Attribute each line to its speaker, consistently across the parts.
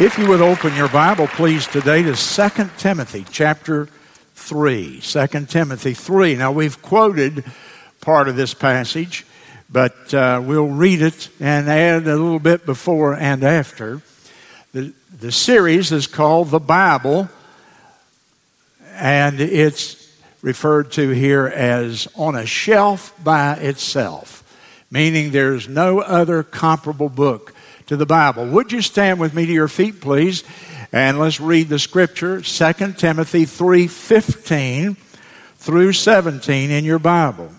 Speaker 1: If you would open your Bible, please, today to 2 Timothy chapter 3. 2 Timothy 3. Now, we've quoted part of this passage, but uh, we'll read it and add a little bit before and after. The, the series is called The Bible, and it's referred to here as On a Shelf by Itself, meaning there's no other comparable book to the Bible. Would you stand with me to your feet, please? And let's read the scripture, 2 Timothy 3:15 through 17 in your Bible.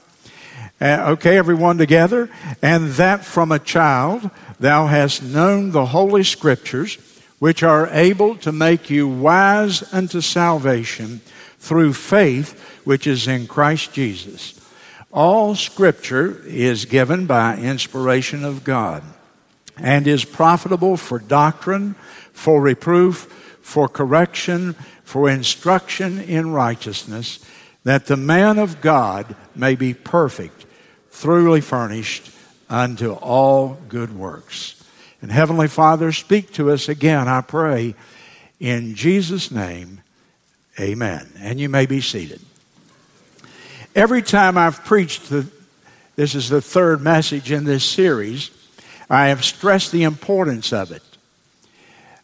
Speaker 1: Uh, okay, everyone together. And that from a child thou hast known the holy scriptures, which are able to make you wise unto salvation through faith which is in Christ Jesus. All scripture is given by inspiration of God and is profitable for doctrine, for reproof, for correction, for instruction in righteousness, that the man of God may be perfect, thoroughly furnished unto all good works. And Heavenly Father, speak to us again, I pray, in Jesus' name, amen. And you may be seated. Every time I've preached, the, this is the third message in this series, I have stressed the importance of it.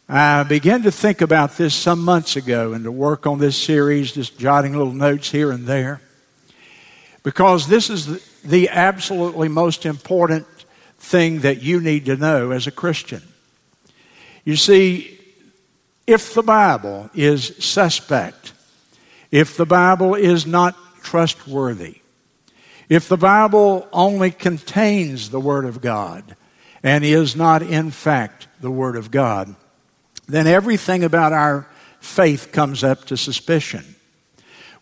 Speaker 1: I began to think about this some months ago and to work on this series, just jotting little notes here and there. Because this is the absolutely most important thing that you need to know as a Christian. You see, if the Bible is suspect, if the Bible is not trustworthy, if the Bible only contains the Word of God, and is not in fact the Word of God, then everything about our faith comes up to suspicion.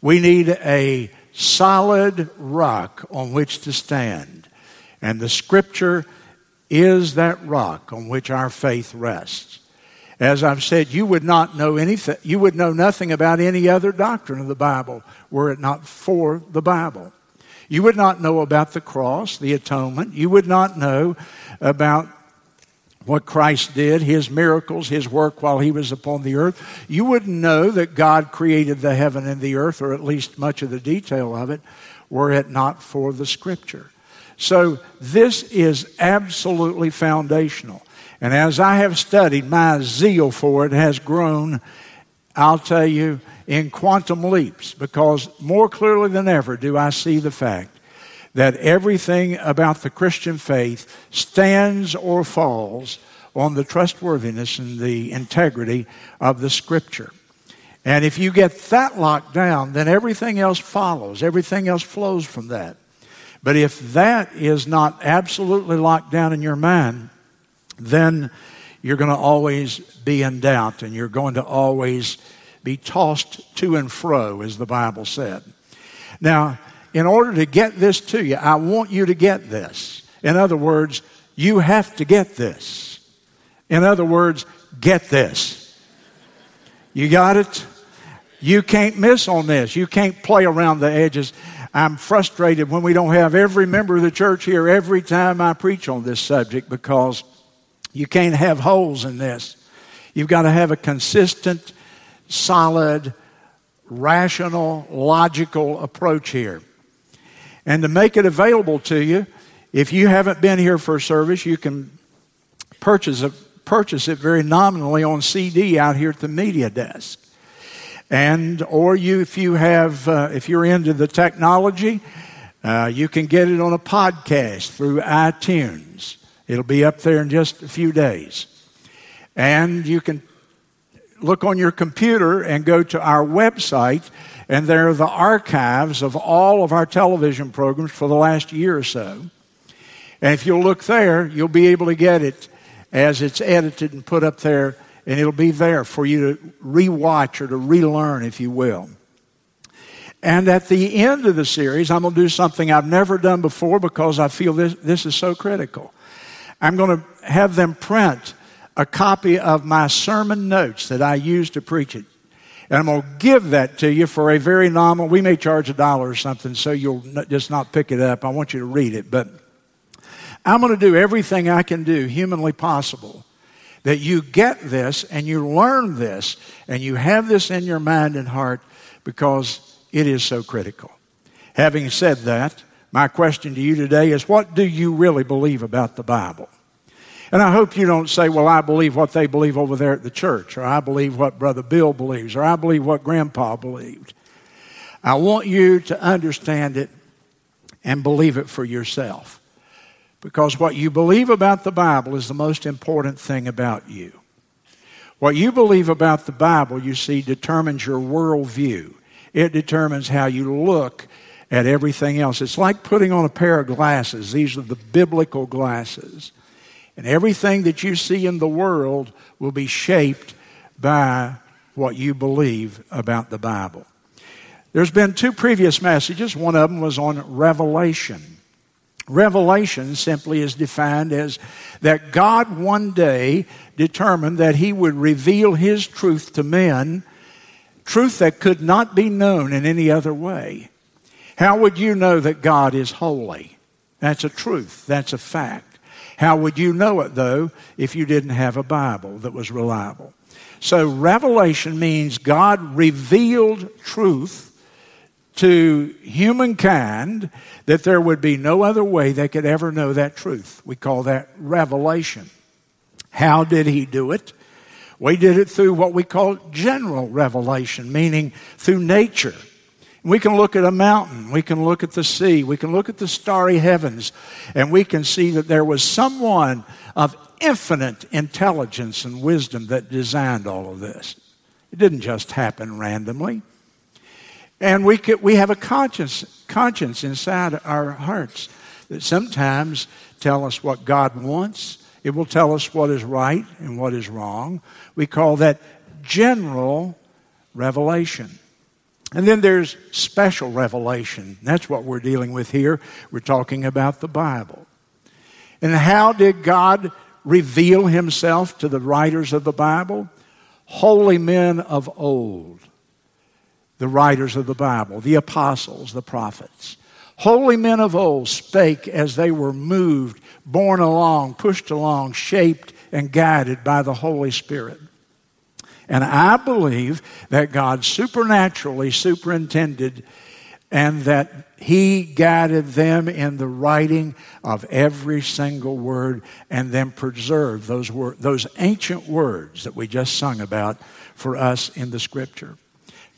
Speaker 1: We need a solid rock on which to stand, and the Scripture is that rock on which our faith rests. As I've said, you would not know anything, you would know nothing about any other doctrine of the Bible were it not for the Bible. You would not know about the cross, the atonement. You would not know about what Christ did, his miracles, his work while he was upon the earth. You wouldn't know that God created the heaven and the earth, or at least much of the detail of it, were it not for the scripture. So this is absolutely foundational. And as I have studied, my zeal for it has grown, I'll tell you, in quantum leaps, because more clearly than ever do I see the fact that everything about the Christian faith stands or falls on the trustworthiness and the integrity of the Scripture. And if you get that locked down, then everything else follows, everything else flows from that. But if that is not absolutely locked down in your mind, then you're going to always be in doubt and you're going to always be tossed to and fro, as the Bible said. Now, in order to get this to you, I want you to get this. In other words, you have to get this. In other words, get this. You got it? You can't miss on this. You can't play around the edges. I'm frustrated when we don't have every member of the church here every time I preach on this subject because you can't have holes in this. You've got to have a consistent, solid, rational, logical approach here. And to make it available to you, if you haven't been here for a service, you can purchase, a, purchase it very nominally on CD out here at the media desk. And, or you, if you have, uh, if you're into the technology, uh, you can get it on a podcast through iTunes. It'll be up there in just a few days. And you can look on your computer and go to our website and there are the archives of all of our television programs for the last year or so. And if you'll look there, you'll be able to get it as it's edited and put up there, and it'll be there for you to rewatch or to relearn, if you will. And at the end of the series, I'm going to do something I've never done before because I feel this, this is so critical. I'm going to have them print a copy of my sermon notes that I use to preach it. And I'm going to give that to you for a very nominal, we may charge a dollar or something, so you'll just not pick it up. I want you to read it. But I'm going to do everything I can do, humanly possible, that you get this and you learn this and you have this in your mind and heart because it is so critical. Having said that, my question to you today is what do you really believe about the Bible? And I hope you don't say, well, I believe what they believe over there at the church, or I believe what Brother Bill believes, or I believe what Grandpa believed. I want you to understand it and believe it for yourself. Because what you believe about the Bible is the most important thing about you. What you believe about the Bible, you see, determines your worldview. It determines how you look at everything else. It's like putting on a pair of glasses. These are the biblical glasses. And everything that you see in the world will be shaped by what you believe about the Bible. There's been two previous messages. One of them was on revelation. Revelation simply is defined as that God one day determined that He would reveal His truth to men, truth that could not be known in any other way. How would you know that God is holy? That's a truth, that's a fact. How would you know it, though, if you didn't have a Bible that was reliable? So, revelation means God revealed truth to humankind that there would be no other way they could ever know that truth. We call that revelation. How did he do it? We did it through what we call general revelation, meaning through nature. We can look at a mountain, we can look at the sea, we can look at the starry heavens, and we can see that there was someone of infinite intelligence and wisdom that designed all of this. It didn't just happen randomly. And we, could, we have a conscience, conscience inside our hearts that sometimes tell us what God wants. It will tell us what is right and what is wrong. We call that general revelation. And then there's special revelation. That's what we're dealing with here. We're talking about the Bible. And how did God reveal himself to the writers of the Bible? Holy men of old the writers of the Bible, the apostles, the prophets. Holy men of old spake as they were moved, borne along, pushed along, shaped, and guided by the Holy Spirit. And I believe that God supernaturally superintended and that He guided them in the writing of every single word and then preserved those, wor- those ancient words that we just sung about for us in the Scripture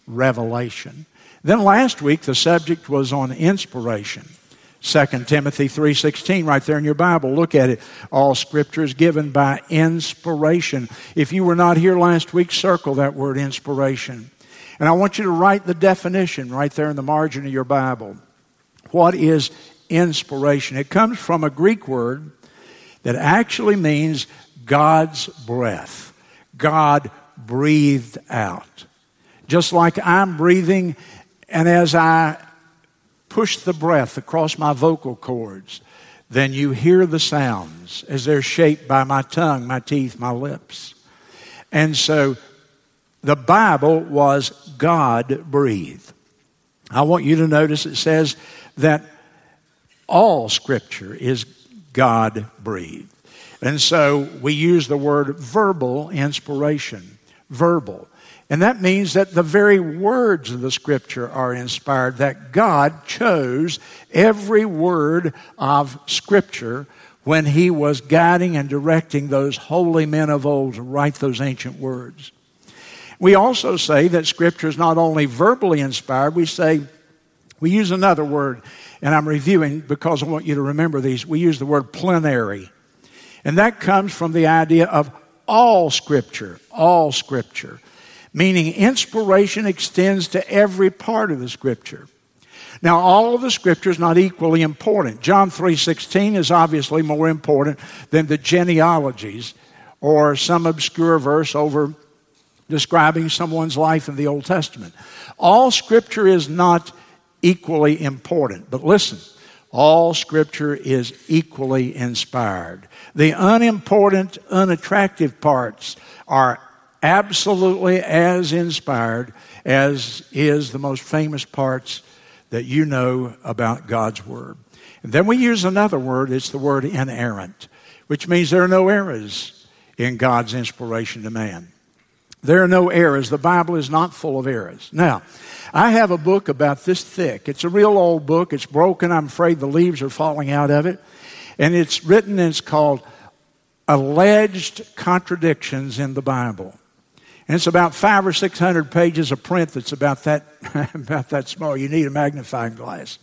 Speaker 1: revelation. Then last week the subject was on inspiration. 2 Timothy 3:16 right there in your Bible. Look at it. All scripture is given by inspiration. If you were not here last week, circle that word inspiration. And I want you to write the definition right there in the margin of your Bible. What is inspiration? It comes from a Greek word that actually means God's breath. God breathed out just like I'm breathing, and as I push the breath across my vocal cords, then you hear the sounds as they're shaped by my tongue, my teeth, my lips. And so the Bible was God breathed. I want you to notice it says that all Scripture is God breathed. And so we use the word verbal inspiration. Verbal. And that means that the very words of the scripture are inspired, that God chose every word of scripture when he was guiding and directing those holy men of old to write those ancient words. We also say that scripture is not only verbally inspired, we say, we use another word, and I'm reviewing because I want you to remember these. We use the word plenary. And that comes from the idea of all scripture, all scripture meaning inspiration extends to every part of the scripture. Now, all of the scripture is not equally important. John 3:16 is obviously more important than the genealogies or some obscure verse over describing someone's life in the Old Testament. All scripture is not equally important. But listen, all scripture is equally inspired. The unimportant, unattractive parts are absolutely as inspired as is the most famous parts that you know about God's Word. And then we use another word, it's the word inerrant, which means there are no errors in God's inspiration to man. There are no errors. The Bible is not full of errors. Now, I have a book about this thick. It's a real old book. It's broken. I'm afraid the leaves are falling out of it. And it's written and it's called Alleged Contradictions in the Bible. And it's about five or six hundred pages of print that's about that, about that small. You need a magnifying glass.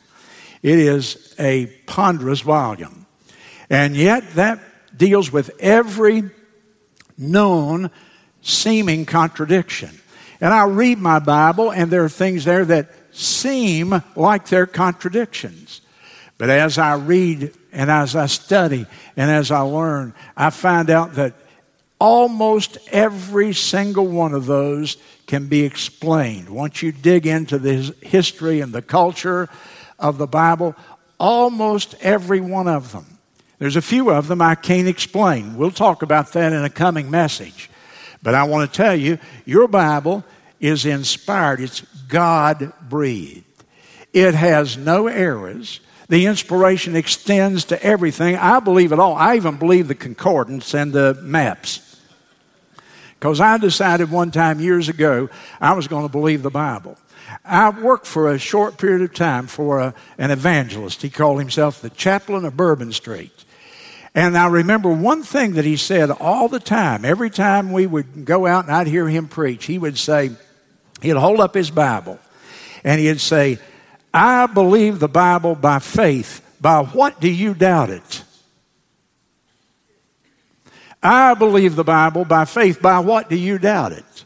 Speaker 1: It is a ponderous volume. And yet that deals with every known seeming contradiction. And I read my Bible, and there are things there that seem like they're contradictions. But as I read and as I study and as I learn, I find out that almost every single one of those can be explained. Once you dig into the history and the culture of the Bible, almost every one of them. There's a few of them I can't explain. We'll talk about that in a coming message. But I want to tell you, your Bible is inspired, it's God breathed. It has no errors. The inspiration extends to everything. I believe it all. I even believe the concordance and the maps. Because I decided one time years ago I was going to believe the Bible. I worked for a short period of time for a, an evangelist. He called himself the chaplain of Bourbon Street. And I remember one thing that he said all the time. Every time we would go out and I'd hear him preach, he would say, he'd hold up his Bible and he'd say, I believe the Bible by faith. By what do you doubt it? I believe the Bible by faith. By what do you doubt it?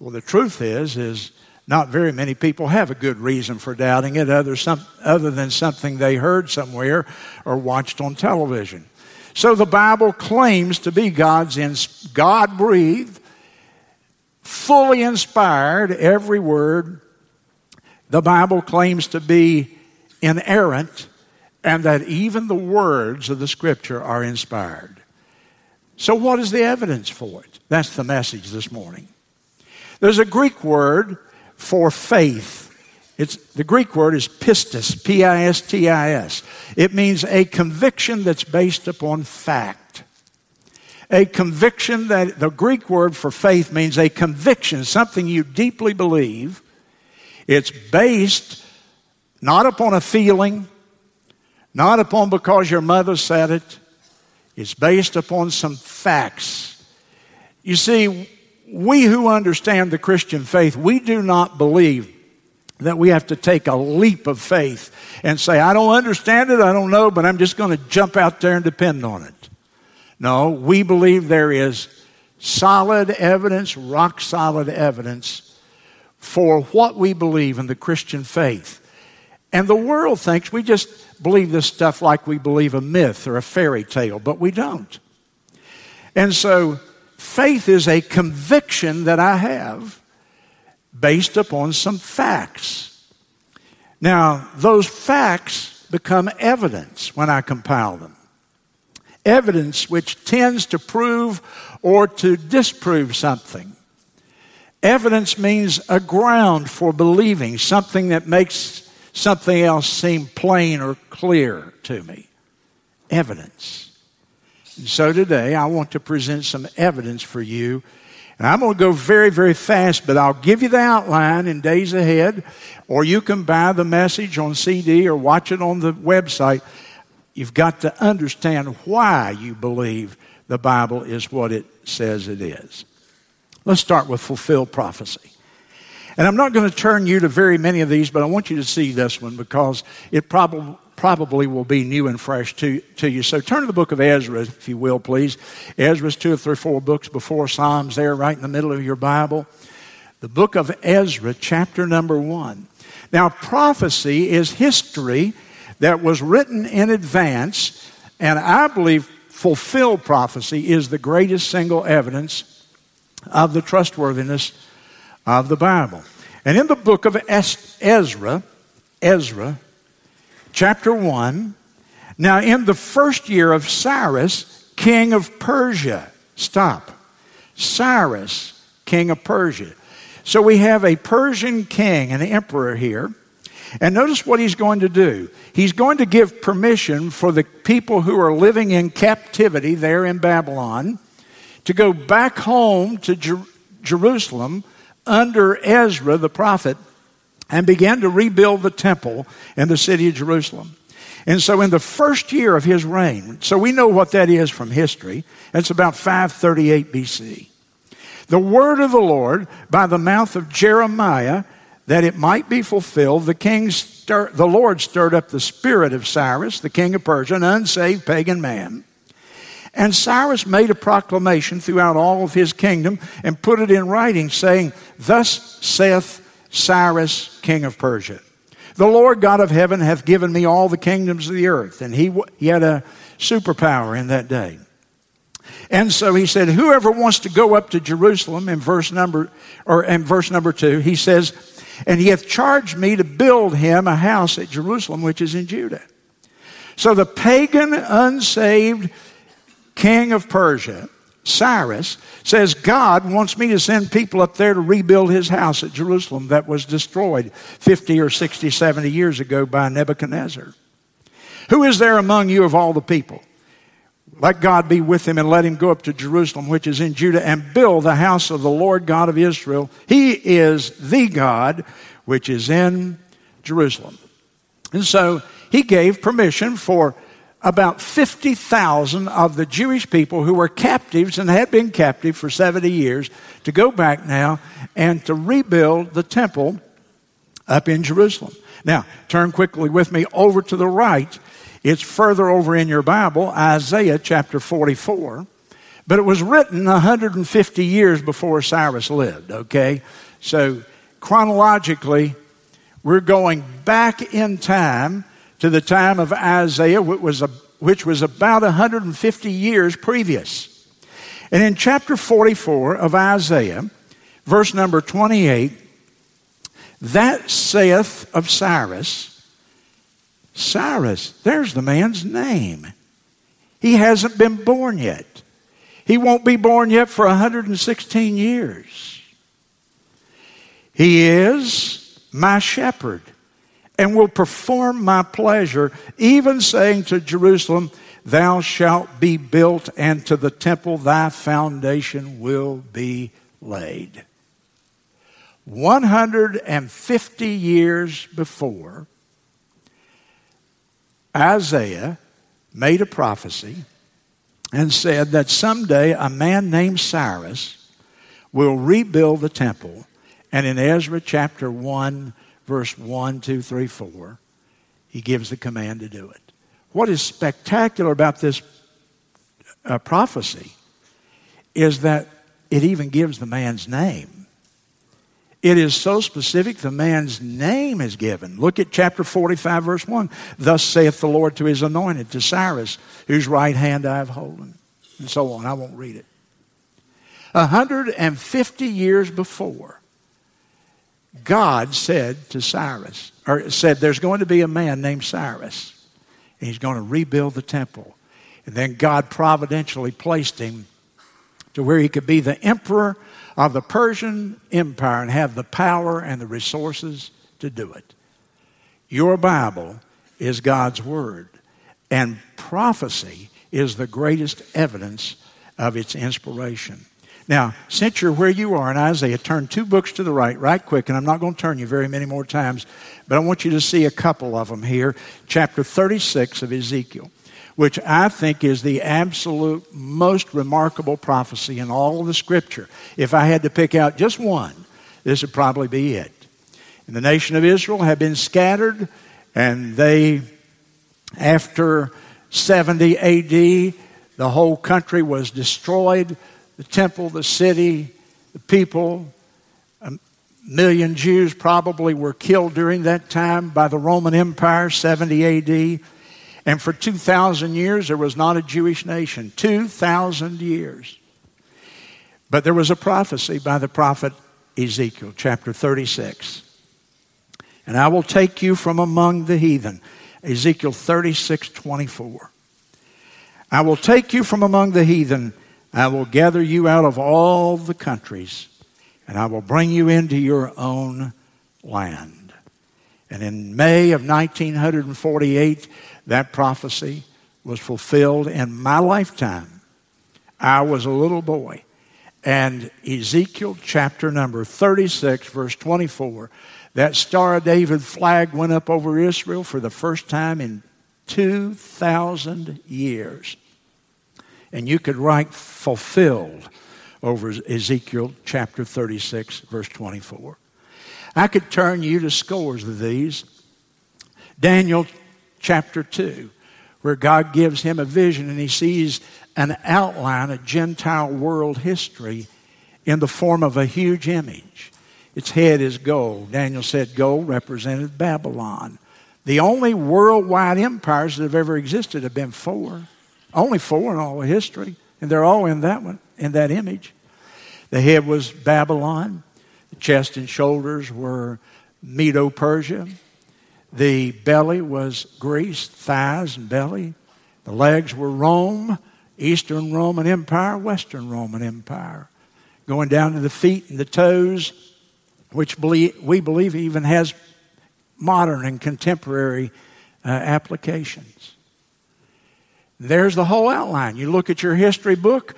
Speaker 1: Well, the truth is, is not very many people have a good reason for doubting it other, some, other than something they heard somewhere or watched on television. So the Bible claims to be God's God breathed, fully inspired, every word. The Bible claims to be inerrant and that even the words of the Scripture are inspired. So, what is the evidence for it? That's the message this morning. There's a Greek word for faith it's, the Greek word is pistis, P I S T I S. It means a conviction that's based upon fact. A conviction that the Greek word for faith means a conviction, something you deeply believe. It's based not upon a feeling, not upon because your mother said it. It's based upon some facts. You see, we who understand the Christian faith, we do not believe that we have to take a leap of faith and say, I don't understand it, I don't know, but I'm just going to jump out there and depend on it. No, we believe there is solid evidence, rock solid evidence for what we believe in the Christian faith. And the world thinks we just believe this stuff like we believe a myth or a fairy tale, but we don't. And so faith is a conviction that I have based upon some facts. Now, those facts become evidence when I compile them. Evidence which tends to prove or to disprove something. Evidence means a ground for believing, something that makes something else seemed plain or clear to me. Evidence. And so today I want to present some evidence for you and I'm going to go very, very fast, but I'll give you the outline in days ahead, or you can buy the message on CD or watch it on the website. You've got to understand why you believe the Bible is what it says it is. Let's start with fulfilled prophecy. And I'm not going to turn you to very many of these, but I want you to see this one because it probably probably will be new and fresh to, to you. So turn to the book of Ezra, if you will, please. Ezra's two or three, four books before Psalms, there, right in the middle of your Bible. The book of Ezra, chapter number one. Now, prophecy is history that was written in advance, and I believe fulfilled prophecy is the greatest single evidence of the trustworthiness of the Bible. And in the book of Ezra, Ezra, chapter 1. Now, in the first year of Cyrus, king of Persia, stop. Cyrus, king of Persia. So we have a Persian king, an emperor here. And notice what he's going to do. He's going to give permission for the people who are living in captivity there in Babylon to go back home to Jer- Jerusalem under Ezra the prophet and began to rebuild the temple in the city of Jerusalem. And so, in the first year of his reign, so we know what that is from history, it's about 538 BC. The word of the Lord by the mouth of Jeremiah that it might be fulfilled, the king stir, the Lord stirred up the spirit of Cyrus, the king of Persia, an unsaved pagan man. And Cyrus made a proclamation throughout all of his kingdom and put it in writing, saying, Thus saith Cyrus, king of Persia. The Lord God of heaven hath given me all the kingdoms of the earth. And he, he had a superpower in that day. And so he said, whoever wants to go up to Jerusalem in verse number, or in verse number two, he says, and he hath charged me to build him a house at Jerusalem, which is in Judah. So the pagan, unsaved king of Persia, Cyrus, says, God wants me to send people up there to rebuild his house at Jerusalem that was destroyed 50 or 60, 70 years ago by Nebuchadnezzar. Who is there among you of all the people? Let God be with him and let him go up to Jerusalem, which is in Judah, and build the house of the Lord God of Israel. He is the God which is in Jerusalem. And so he gave permission for about 50,000 of the Jewish people who were captives and had been captive for 70 years to go back now and to rebuild the temple up in Jerusalem. Now, turn quickly with me over to the right it's further over in your Bible, Isaiah chapter 44. But it was written 150 years before Cyrus lived, okay? So chronologically, we're going back in time to the time of Isaiah, which was, a, which was about 150 years previous. And in chapter 44 of Isaiah, verse number 28, that saith of Cyrus, Cyrus, there's the man's name. He hasn't been born yet. He won't be born yet for 116 years. He is my shepherd and will perform my pleasure, even saying to Jerusalem, Thou shalt be built, and to the temple thy foundation will be laid. 150 years before, Isaiah made a prophecy and said that someday a man named Cyrus will rebuild the temple. And in Ezra chapter 1, verse 1, 2, 3, 4, he gives the command to do it. What is spectacular about this uh, prophecy is that it even gives the man's name. It is so specific, the man's name is given. Look at chapter 45, verse 1. Thus saith the Lord to his anointed, to Cyrus, whose right hand I have holden. And so on. I won't read it. 150 years before, God said to Cyrus, or said, There's going to be a man named Cyrus, and he's going to rebuild the temple. And then God providentially placed him to where he could be the emperor of the Persian Empire and have the power and the resources to do it. Your Bible is God's Word, and prophecy is the greatest evidence of its inspiration. Now, since you're where you are in Isaiah, turn two books to the right, right quick, and I'm not going to turn you very many more times, but I want you to see a couple of them here. Chapter 36 of Ezekiel which I think is the absolute most remarkable prophecy in all of the scripture. If I had to pick out just one, this would probably be it. And the nation of Israel had been scattered, and they, after 70 AD, the whole country was destroyed the temple, the city, the people. A million Jews probably were killed during that time by the Roman Empire, 70 AD. And for 2,000 years, there was not a Jewish nation. 2,000 years. But there was a prophecy by the prophet Ezekiel, chapter 36. And I will take you from among the heathen. Ezekiel 36, 24. I will take you from among the heathen. I will gather you out of all the countries, and I will bring you into your own land. And in May of 1948, that prophecy was fulfilled in my lifetime. I was a little boy. And Ezekiel chapter number 36, verse 24, that Star of David flag went up over Israel for the first time in 2,000 years. And you could write fulfilled over Ezekiel chapter 36, verse 24. I could turn you to scores of these. Daniel chapter 2, where God gives him a vision and he sees an outline of Gentile world history in the form of a huge image. Its head is gold. Daniel said gold represented Babylon. The only worldwide empires that have ever existed have been four. Only four in all of history. And they're all in that one, in that image. The head was Babylon. The chest and shoulders were Medo Persia. The belly was Greece, thighs and belly. The legs were Rome, Eastern Roman Empire, Western Roman Empire. Going down to the feet and the toes, which we believe even has modern and contemporary uh, applications. There's the whole outline. You look at your history book,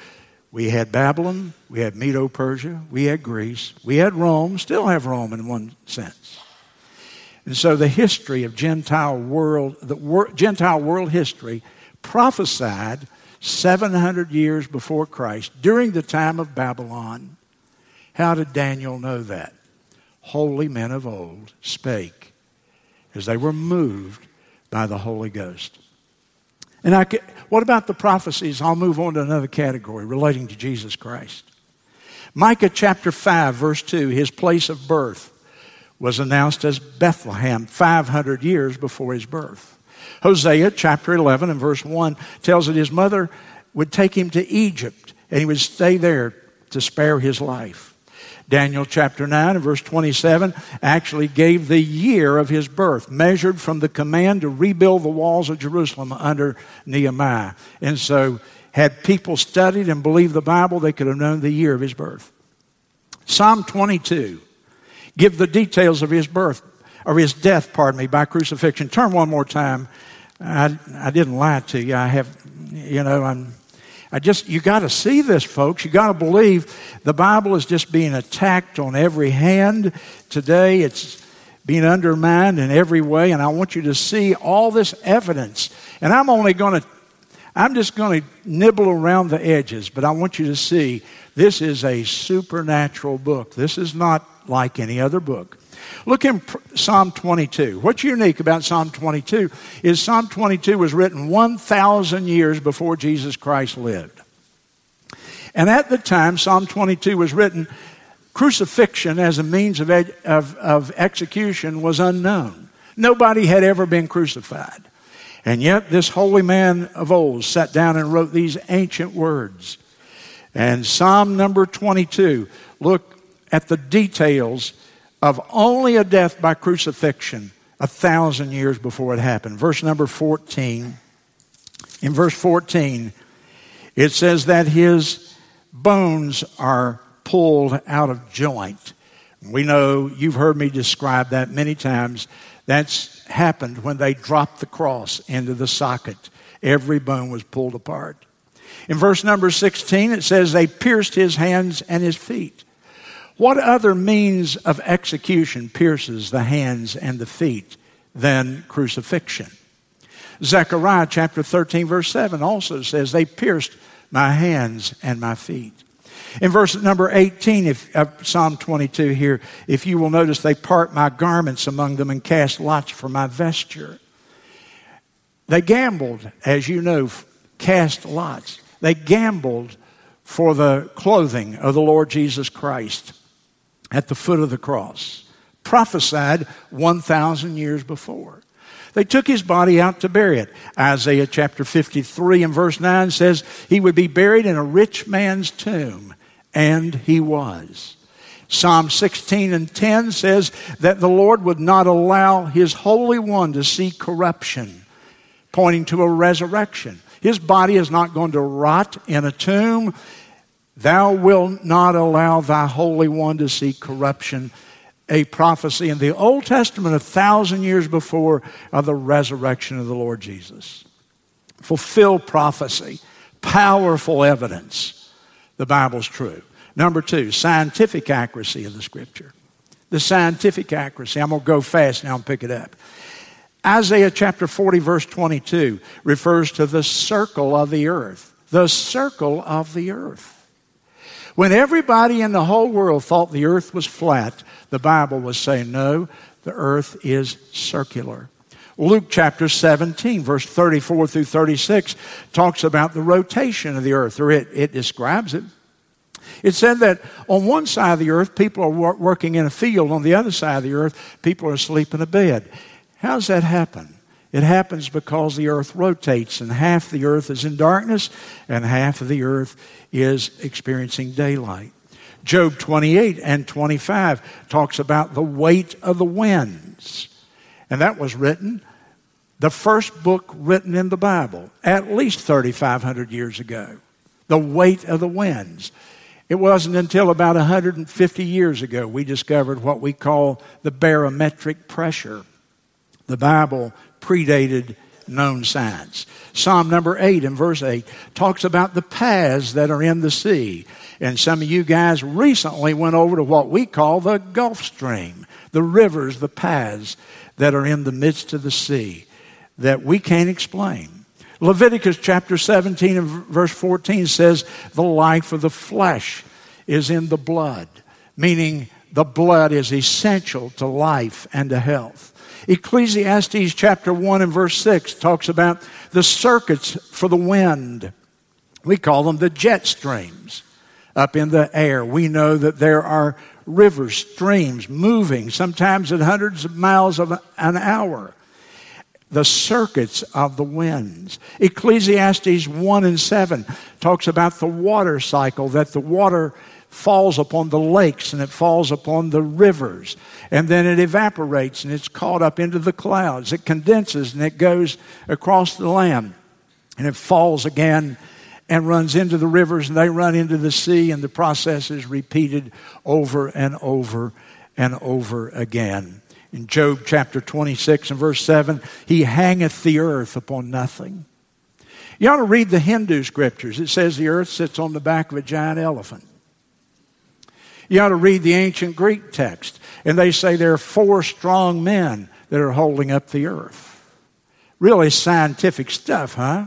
Speaker 1: we had Babylon, we had Medo Persia, we had Greece, we had Rome, still have Rome in one sense. And so the history of Gentile world, the wor- Gentile world history prophesied 700 years before Christ during the time of Babylon. How did Daniel know that? Holy men of old spake as they were moved by the Holy Ghost. And I, what about the prophecies? I'll move on to another category relating to Jesus Christ. Micah chapter 5, verse 2, his place of birth was announced as Bethlehem 500 years before his birth. Hosea chapter 11 and verse 1 tells that his mother would take him to Egypt and he would stay there to spare his life. Daniel chapter 9 and verse 27 actually gave the year of his birth, measured from the command to rebuild the walls of Jerusalem under Nehemiah. And so, had people studied and believed the Bible, they could have known the year of his birth. Psalm 22 give the details of his birth, or his death, pardon me, by crucifixion. Turn one more time. I, I didn't lie to you. I have, you know, I'm I just, you got to see this, folks. You got to believe the Bible is just being attacked on every hand today. It's being undermined in every way, and I want you to see all this evidence. And I'm only going to, I'm just going to nibble around the edges, but I want you to see this is a supernatural book. This is not like any other book. Look in Psalm 22. What's unique about Psalm 22 is Psalm 22 was written 1,000 years before Jesus Christ lived. And at the time Psalm 22 was written, crucifixion as a means of, of, of execution was unknown. Nobody had ever been crucified. And yet, this holy man of old sat down and wrote these ancient words. And Psalm number 22, look at the details of only a death by crucifixion a thousand years before it happened. Verse number 14. In verse 14, it says that his bones are pulled out of joint. We know you've heard me describe that many times. That's happened when they dropped the cross into the socket. Every bone was pulled apart. In verse number 16, it says they pierced his hands and his feet. What other means of execution pierces the hands and the feet than crucifixion? Zechariah chapter 13, verse 7 also says, They pierced my hands and my feet. In verse number 18 of uh, Psalm 22 here, if you will notice, they part my garments among them and cast lots for my vesture. They gambled, as you know, cast lots. They gambled for the clothing of the Lord Jesus Christ at the foot of the cross, prophesied 1,000 years before. They took his body out to bury it. Isaiah chapter 53 and verse 9 says he would be buried in a rich man's tomb, and he was. Psalm 16 and 10 says that the Lord would not allow his Holy One to see corruption, pointing to a resurrection. His body is not going to rot in a tomb. Thou wilt not allow thy Holy One to see corruption. A prophecy in the Old Testament a thousand years before of the resurrection of the Lord Jesus. Fulfill prophecy. Powerful evidence the Bible's true. Number two, scientific accuracy of the Scripture. The scientific accuracy. I'm going to go fast now and pick it up. Isaiah chapter 40, verse 22 refers to the circle of the earth. The circle of the earth. When everybody in the whole world thought the earth was flat, the Bible was saying, no, the earth is circular. Luke chapter 17, verse 34 through 36, talks about the rotation of the earth, or it, it describes it. It said that on one side of the earth, people are working in a field. On the other side of the earth, people are asleep in a bed. How does that happen? It happens because the earth rotates, and half the earth is in darkness, and half of the earth is experiencing daylight. Job 28 and 25 talks about the weight of the winds. And that was written, the first book written in the Bible, at least 3,500 years ago. The weight of the winds. It wasn't until about 150 years ago we discovered what we call the barometric pressure. The Bible predated known science. Psalm number 8 and verse 8 talks about the paths that are in the sea. And some of you guys recently went over to what we call the Gulf Stream, the rivers, the paths that are in the midst of the sea that we can't explain. Leviticus chapter 17 and verse 14 says, The life of the flesh is in the blood, meaning the blood is essential to life and to health. Ecclesiastes chapter 1 and verse 6 talks about the circuits for the wind. We call them the jet streams up in the air. We know that there are rivers, streams moving, sometimes at hundreds of miles of an hour the circuits of the winds. Ecclesiastes 1 and 7 talks about the water cycle, that the water falls upon the lakes and it falls upon the rivers, and then it evaporates and it's caught up into the clouds. It condenses and it goes across the land, and it falls again and runs into the rivers, and they run into the sea, and the process is repeated over and over and over again in Job chapter 26 and verse 7, he hangeth the earth upon nothing. You ought to read the Hindu scriptures. It says the earth sits on the back of a giant elephant. You ought to read the ancient Greek text, and they say there are four strong men that are holding up the earth. Really scientific stuff, huh?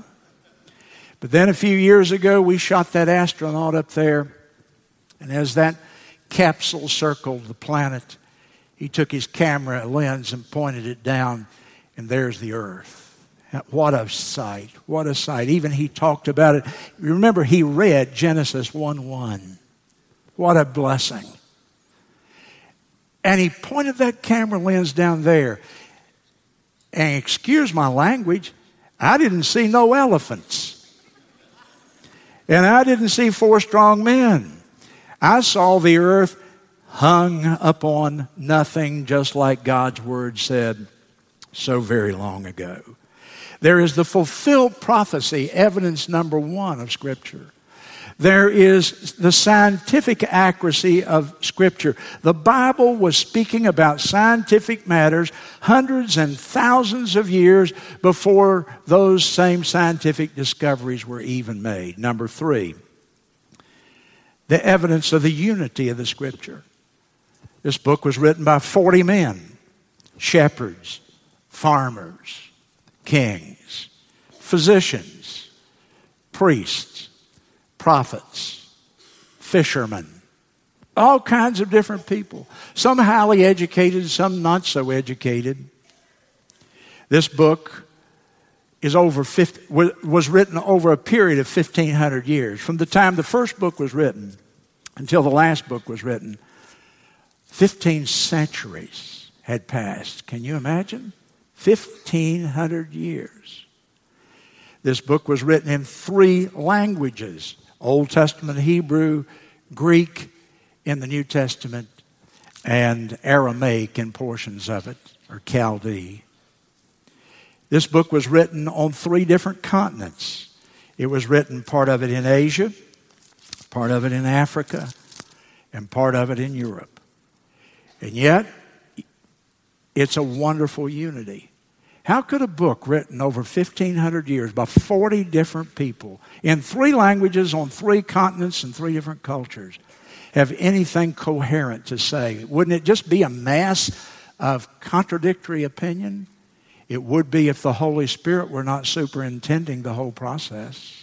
Speaker 1: But then a few years ago, we shot that astronaut up there, and as that capsule circled the planet, he took his camera lens and pointed it down, and there's the earth. What a sight. What a sight. Even he talked about it. Remember, he read Genesis 1 1. What a blessing. And he pointed that camera lens down there. And excuse my language, I didn't see no elephants. And I didn't see four strong men. I saw the earth hung upon nothing, just like God's word said so very long ago. There is the fulfilled prophecy, evidence number one of Scripture. There is the scientific accuracy of Scripture. The Bible was speaking about scientific matters hundreds and thousands of years before those same scientific discoveries were even made. Number three, the evidence of the unity of the Scripture. This book was written by 40 men shepherds, farmers, kings, physicians, priests, prophets, fishermen, all kinds of different people. Some highly educated, some not so educated. This book is over 50, was written over a period of 1500 years from the time the first book was written until the last book was written 15 centuries had passed. Can you imagine? 1,500 years. This book was written in three languages Old Testament Hebrew, Greek in the New Testament, and Aramaic in portions of it, or Chaldee. This book was written on three different continents. It was written part of it in Asia, part of it in Africa, and part of it in Europe. And yet, it's a wonderful unity. How could a book written over 1,500 years by 40 different people in three languages on three continents and three different cultures have anything coherent to say? Wouldn't it just be a mass of contradictory opinion? It would be if the Holy Spirit were not superintending the whole process.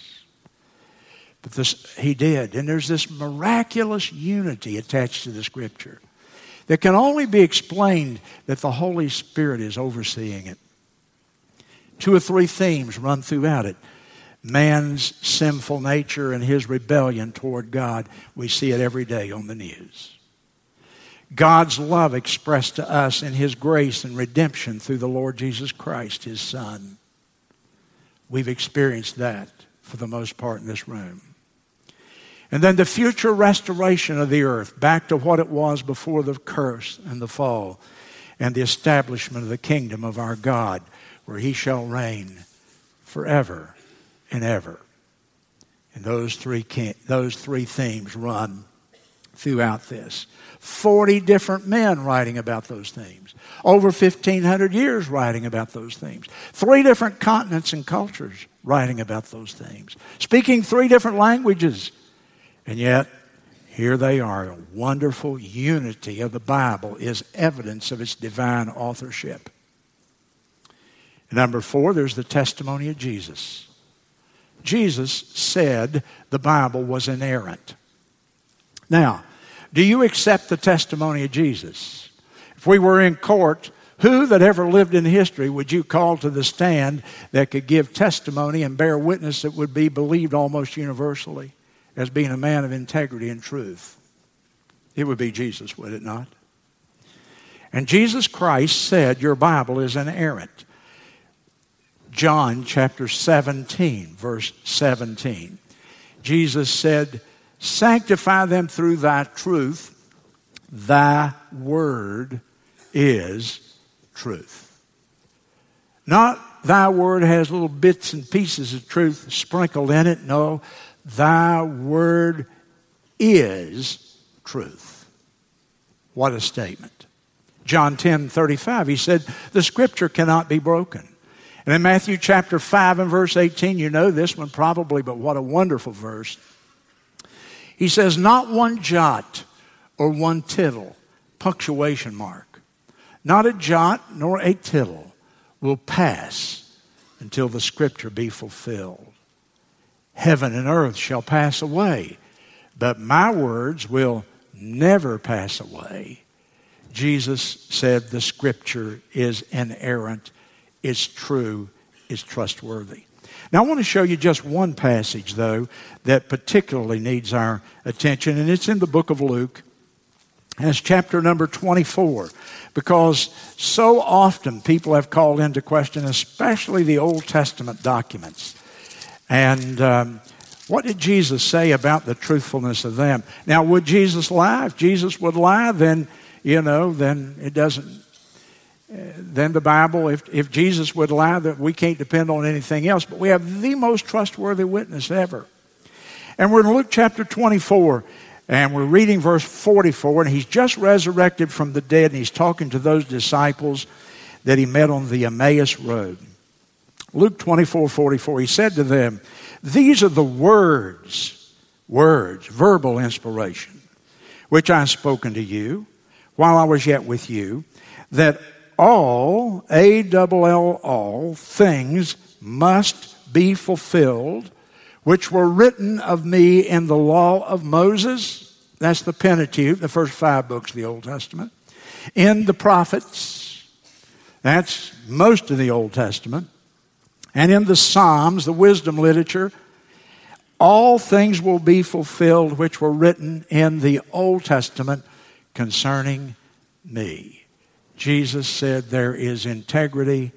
Speaker 1: But this, he did. And there's this miraculous unity attached to the scripture that can only be explained that the Holy Spirit is overseeing it. Two or three themes run throughout it man's sinful nature and his rebellion toward God. We see it every day on the news. God's love expressed to us in his grace and redemption through the Lord Jesus Christ, his Son. We've experienced that for the most part in this room. And then the future restoration of the earth back to what it was before the curse and the fall, and the establishment of the kingdom of our God, where he shall reign forever and ever. And those three, those three themes run throughout this. 40 different men writing about those themes. Over 1,500 years writing about those themes. Three different continents and cultures writing about those themes. Speaking three different languages and yet, here they are. A wonderful unity of the Bible is evidence of its divine authorship. Number four, there's the testimony of Jesus. Jesus said the Bible was inerrant. Now, do you accept the testimony of Jesus? If we were in court, who that ever lived in history would you call to the stand that could give testimony and bear witness that would be believed almost universally? as being a man of integrity and truth? It would be Jesus, would it not? And Jesus Christ said, Your Bible is inerrant. John chapter 17, verse 17. Jesus said, Sanctify them through thy truth. Thy word is truth. Not thy word has little bits and pieces of truth sprinkled in it. No, Thy word is truth. What a statement. John 10 35, he said, The scripture cannot be broken. And in Matthew chapter 5 and verse 18, you know this one probably, but what a wonderful verse. He says, Not one jot or one tittle, punctuation mark, not a jot nor a tittle will pass until the scripture be fulfilled. Heaven and earth shall pass away, but my words will never pass away. Jesus said the scripture is inerrant, is true, is trustworthy. Now, I want to show you just one passage, though, that particularly needs our attention, and it's in the book of Luke. It's chapter number 24, because so often people have called into question, especially the Old Testament documents. And um, what did Jesus say about the truthfulness of them? Now, would Jesus lie? If Jesus would lie, then, you know, then it doesn't. Then the Bible, if, if Jesus would lie, that we can't depend on anything else. But we have the most trustworthy witness ever. And we're in Luke chapter 24, and we're reading verse 44, and he's just resurrected from the dead, and he's talking to those disciples that he met on the Emmaus Road. Luke 24 44, he said to them, These are the words, words, verbal inspiration, which I have spoken to you while I was yet with you, that all, A double L, all things must be fulfilled, which were written of me in the law of Moses. That's the Pentateuch, the first five books of the Old Testament. In the prophets, that's most of the Old Testament and in the Psalms, the wisdom literature, all things will be fulfilled which were written in the Old Testament concerning me. Jesus said there is integrity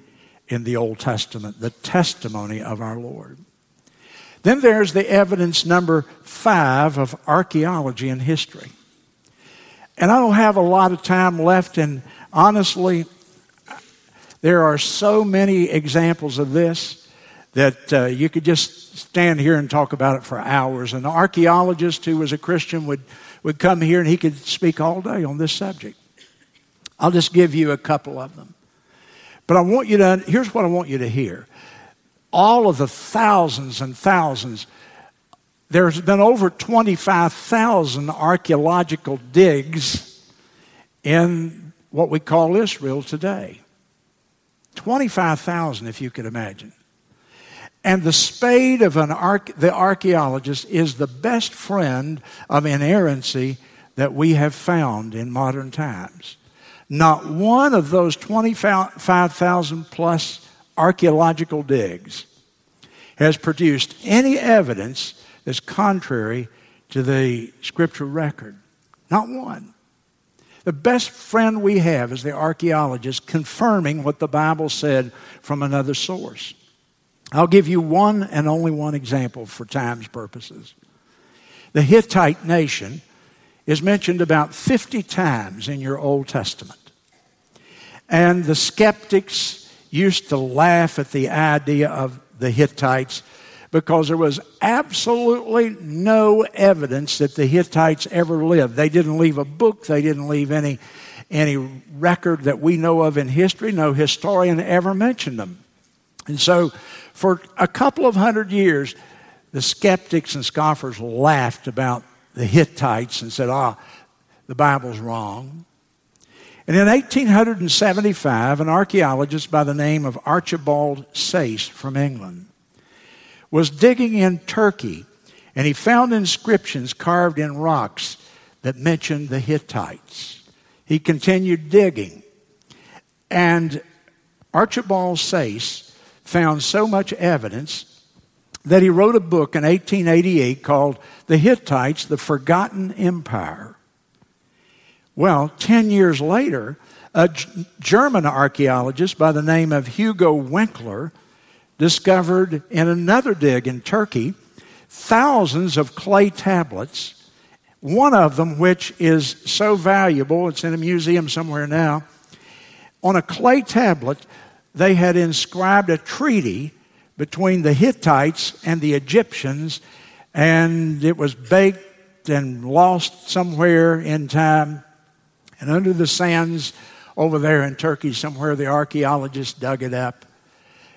Speaker 1: in the Old Testament, the testimony of our Lord. Then there's the evidence number five of archaeology and history. And I don't have a lot of time left, and honestly, there are so many examples of this that uh, you could just stand here and talk about it for hours. An archaeologist who was a Christian would, would come here and he could speak all day on this subject. I'll just give you a couple of them. But I want you to, here's what I want you to hear. All of the thousands and thousands, there's been over 25,000 archaeological digs in what we call Israel today. 25,000, if you could imagine. And the spade of an arch- the archaeologist is the best friend of inerrancy that we have found in modern times. Not one of those 25,000 plus archaeological digs has produced any evidence that's contrary to the scripture record. Not one. The best friend we have is the archaeologist confirming what the Bible said from another source. I'll give you one and only one example for time's purposes. The Hittite nation is mentioned about 50 times in your Old Testament. And the skeptics used to laugh at the idea of the Hittites because there was absolutely no evidence that the Hittites ever lived. They didn't leave a book, they didn't leave any, any record that we know of in history. No historian ever mentioned them. And so, for a couple of hundred years, the skeptics and scoffers laughed about the Hittites and said, ah, the Bible's wrong. And in 1875, an archaeologist by the name of Archibald Sayce from England was digging in Turkey and he found inscriptions carved in rocks that mentioned the Hittites. He continued digging, and Archibald Sayce found so much evidence that he wrote a book in 1888 called The Hittites, the Forgotten Empire. Well, 10 years later, a German archaeologist by the name of Hugo Winkler discovered in another dig in Turkey thousands of clay tablets, one of them which is so valuable, it's in a museum somewhere now. On a clay tablet, they had inscribed a treaty between the Hittites and the Egyptians, and it was baked and lost somewhere in time. And under the sands over there in Turkey, somewhere, the archaeologists dug it up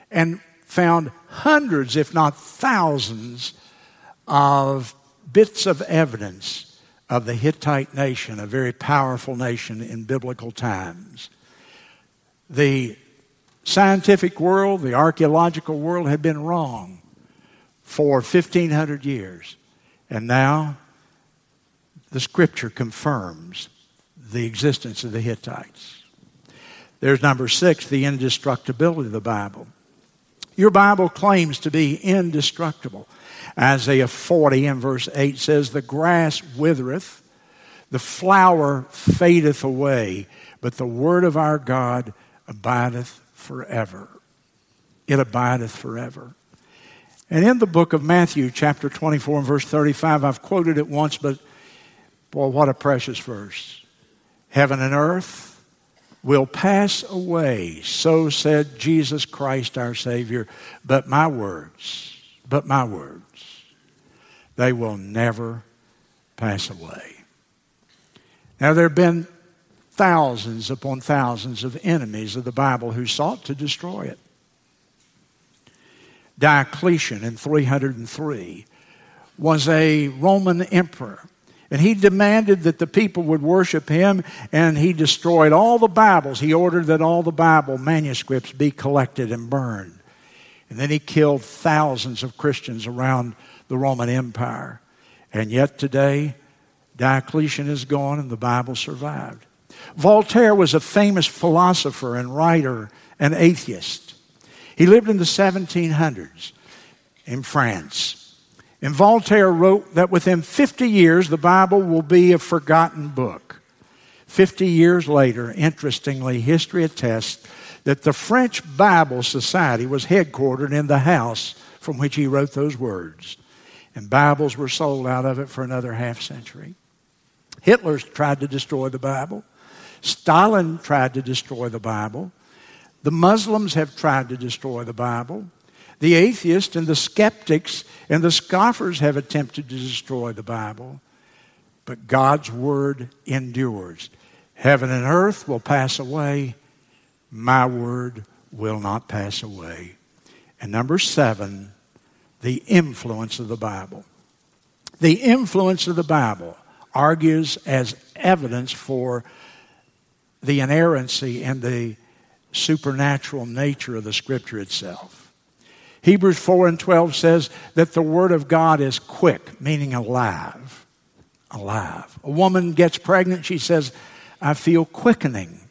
Speaker 1: and found hundreds, if not thousands, of bits of evidence of the Hittite nation, a very powerful nation in biblical times. The scientific world, the archaeological world had been wrong for 1,500 years. And now the scripture confirms the existence of the Hittites. There's number six, the indestructibility of the Bible. Your Bible claims to be indestructible. Isaiah 40 and verse 8 says, The grass withereth, the flower fadeth away, but the word of our God abideth forever. It abideth forever. And in the book of Matthew, chapter 24 and verse 35, I've quoted it once, but boy, what a precious verse. Heaven and earth will pass away, so said Jesus Christ our Savior, but my words, but my words, they will never pass away. Now, there have been thousands upon thousands of enemies of the Bible who sought to destroy it. Diocletian in 303 was a Roman emperor. And he demanded that the people would worship him, and he destroyed all the Bibles. He ordered that all the Bible manuscripts be collected and burned. And then he killed thousands of Christians around the Roman Empire. And yet today, Diocletian is gone and the Bible survived. Voltaire was a famous philosopher and writer and atheist. He lived in the 1700s in France. And Voltaire wrote that within 50 years, the Bible will be a forgotten book. 50 years later, interestingly, history attests that the French Bible Society was headquartered in the house from which he wrote those words. And Bibles were sold out of it for another half century. Hitler tried to destroy the Bible. Stalin tried to destroy the Bible. The Muslims have tried to destroy the Bible. The atheists and the skeptics and the scoffers have attempted to destroy the Bible. But God's word endures. Heaven and earth will pass away, my word will not pass away. And number seven, the influence of the Bible. The influence of the Bible argues as evidence for the inerrancy and the supernatural nature of the Scripture itself. Hebrews 4 and 12 says that the Word of God is quick, meaning alive. Alive. A woman gets pregnant, she says, I feel quickening.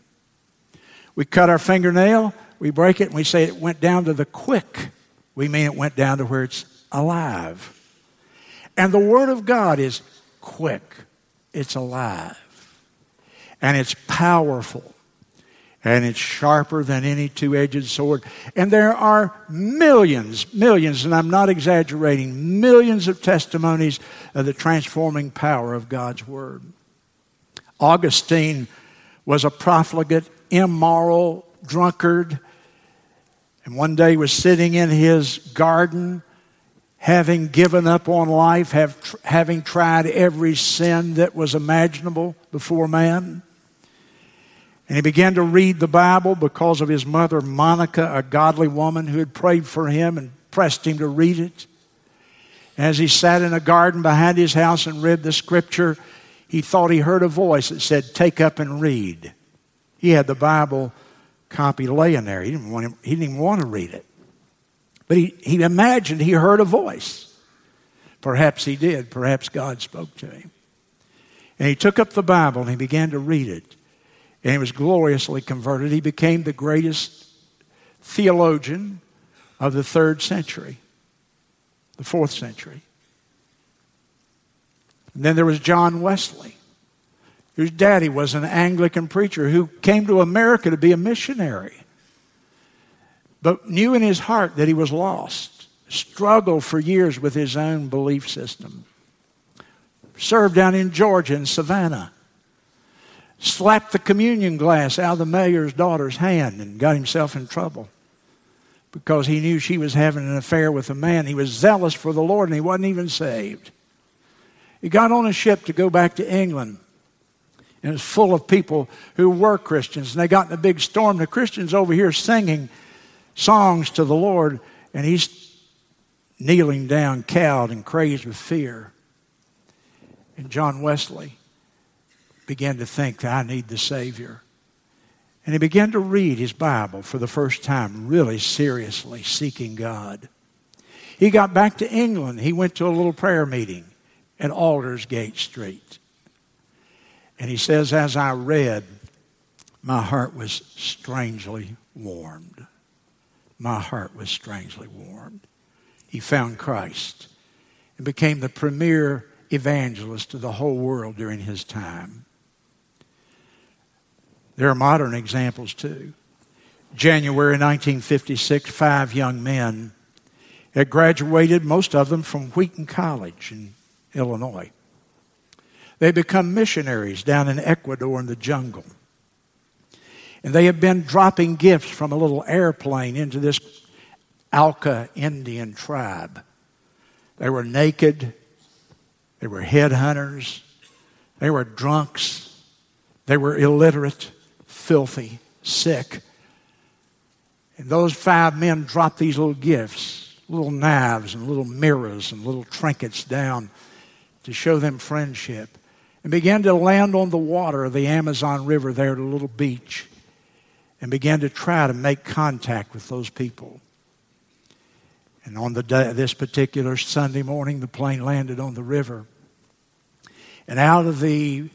Speaker 1: We cut our fingernail, we break it, and we say it went down to the quick. We mean it went down to where it's alive. And the Word of God is quick, it's alive, and it's powerful and it's sharper than any two edged sword. And there are millions, millions, and I'm not exaggerating, millions of testimonies of the transforming power of God's Word. Augustine was a profligate, immoral drunkard, and one day was sitting in his garden having given up on life, have, having tried every sin that was imaginable before man. And he began to read the Bible because of his mother, Monica, a godly woman who had prayed for him and pressed him to read it. As he sat in a garden behind his house and read the scripture, he thought he heard a voice that said, Take up and read. He had the Bible copy laying there. He didn't, want him, he didn't even want to read it. But he, he imagined he heard a voice. Perhaps he did. Perhaps God spoke to him. And he took up the Bible and he began to read it and he was gloriously converted. He became the greatest theologian of the third century, the fourth century. And then there was John Wesley, whose daddy was an Anglican preacher who came to America to be a missionary, but knew in his heart that he was lost, struggled for years with his own belief system, served down in Georgia in Savannah slapped the communion glass out of the mayor's daughter's hand and got himself in trouble because he knew she was having an affair with a man. He was zealous for the Lord and he wasn't even saved. He got on a ship to go back to England. And it was full of people who were Christians. And they got in a big storm. The Christians over here singing songs to the Lord, and he's kneeling down, cowed and crazed with fear. And John Wesley began to think that I need the Savior. And he began to read his Bible for the first time, really seriously seeking God. He got back to England. He went to a little prayer meeting at Aldersgate Street. And he says, As I read, my heart was strangely warmed. My heart was strangely warmed. He found Christ and became the premier evangelist of the whole world during his time. There are modern examples too. January 1956, five young men had graduated, most of them from Wheaton College in Illinois. They become missionaries down in Ecuador in the jungle. And they have been dropping gifts from a little airplane into this Auca Indian tribe. They were naked, they were headhunters, they were drunks, they were illiterate, filthy, sick. And those five men dropped these little gifts, little knives and little mirrors and little trinkets down to show them friendship and began to land on the water of the Amazon River there at a little beach and began to try to make contact with those people. And on the day, this particular Sunday morning, the plane landed on the river. And out of the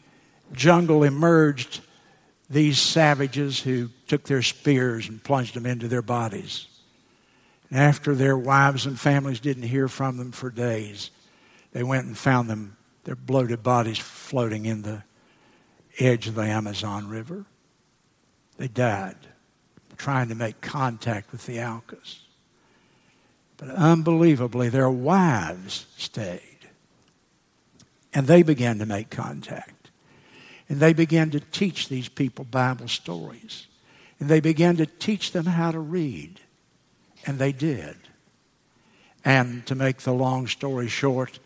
Speaker 1: jungle emerged these savages who took their spears and plunged them into their bodies. And after their wives and families didn't hear from them for days, they went and found them, their bloated bodies floating in the edge of the Amazon River. They died trying to make contact with the Aucas. But unbelievably, their wives stayed. And they began to make contact. And they began to teach these people Bible stories. And they began to teach them how to read. And they did. And to make the long story short,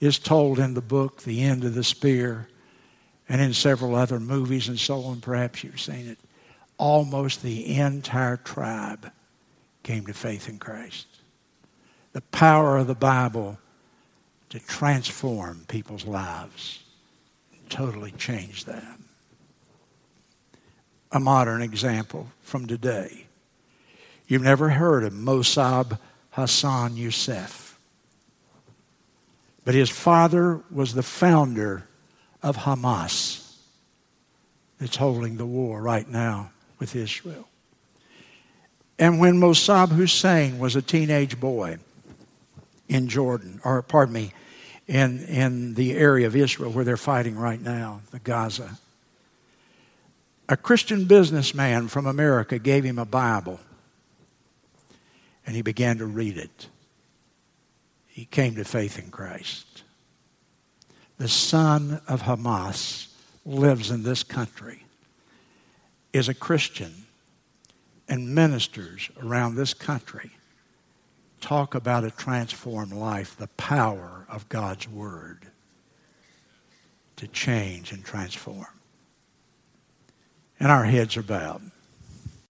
Speaker 1: is told in the book, The End of the Spear, and in several other movies and so on. Perhaps you've seen it. almost the entire tribe came to faith in Christ. The power of the Bible to transform people's lives, totally changed that. A modern example from today. You've never heard of Mossab Hassan Youssef. But his father was the founder of Hamas that's holding the war right now with Israel. And when Mossab Hussein was a teenage boy in Jordan, or pardon me, in, in the area of Israel where they're fighting right now, the Gaza, a Christian businessman from America gave him a Bible and he began to read it. He came to faith in Christ. The son of Hamas lives in this country, is a Christian, and ministers around this country talk about a transformed life, the power of God's Word to change and transform. And our heads are bowed.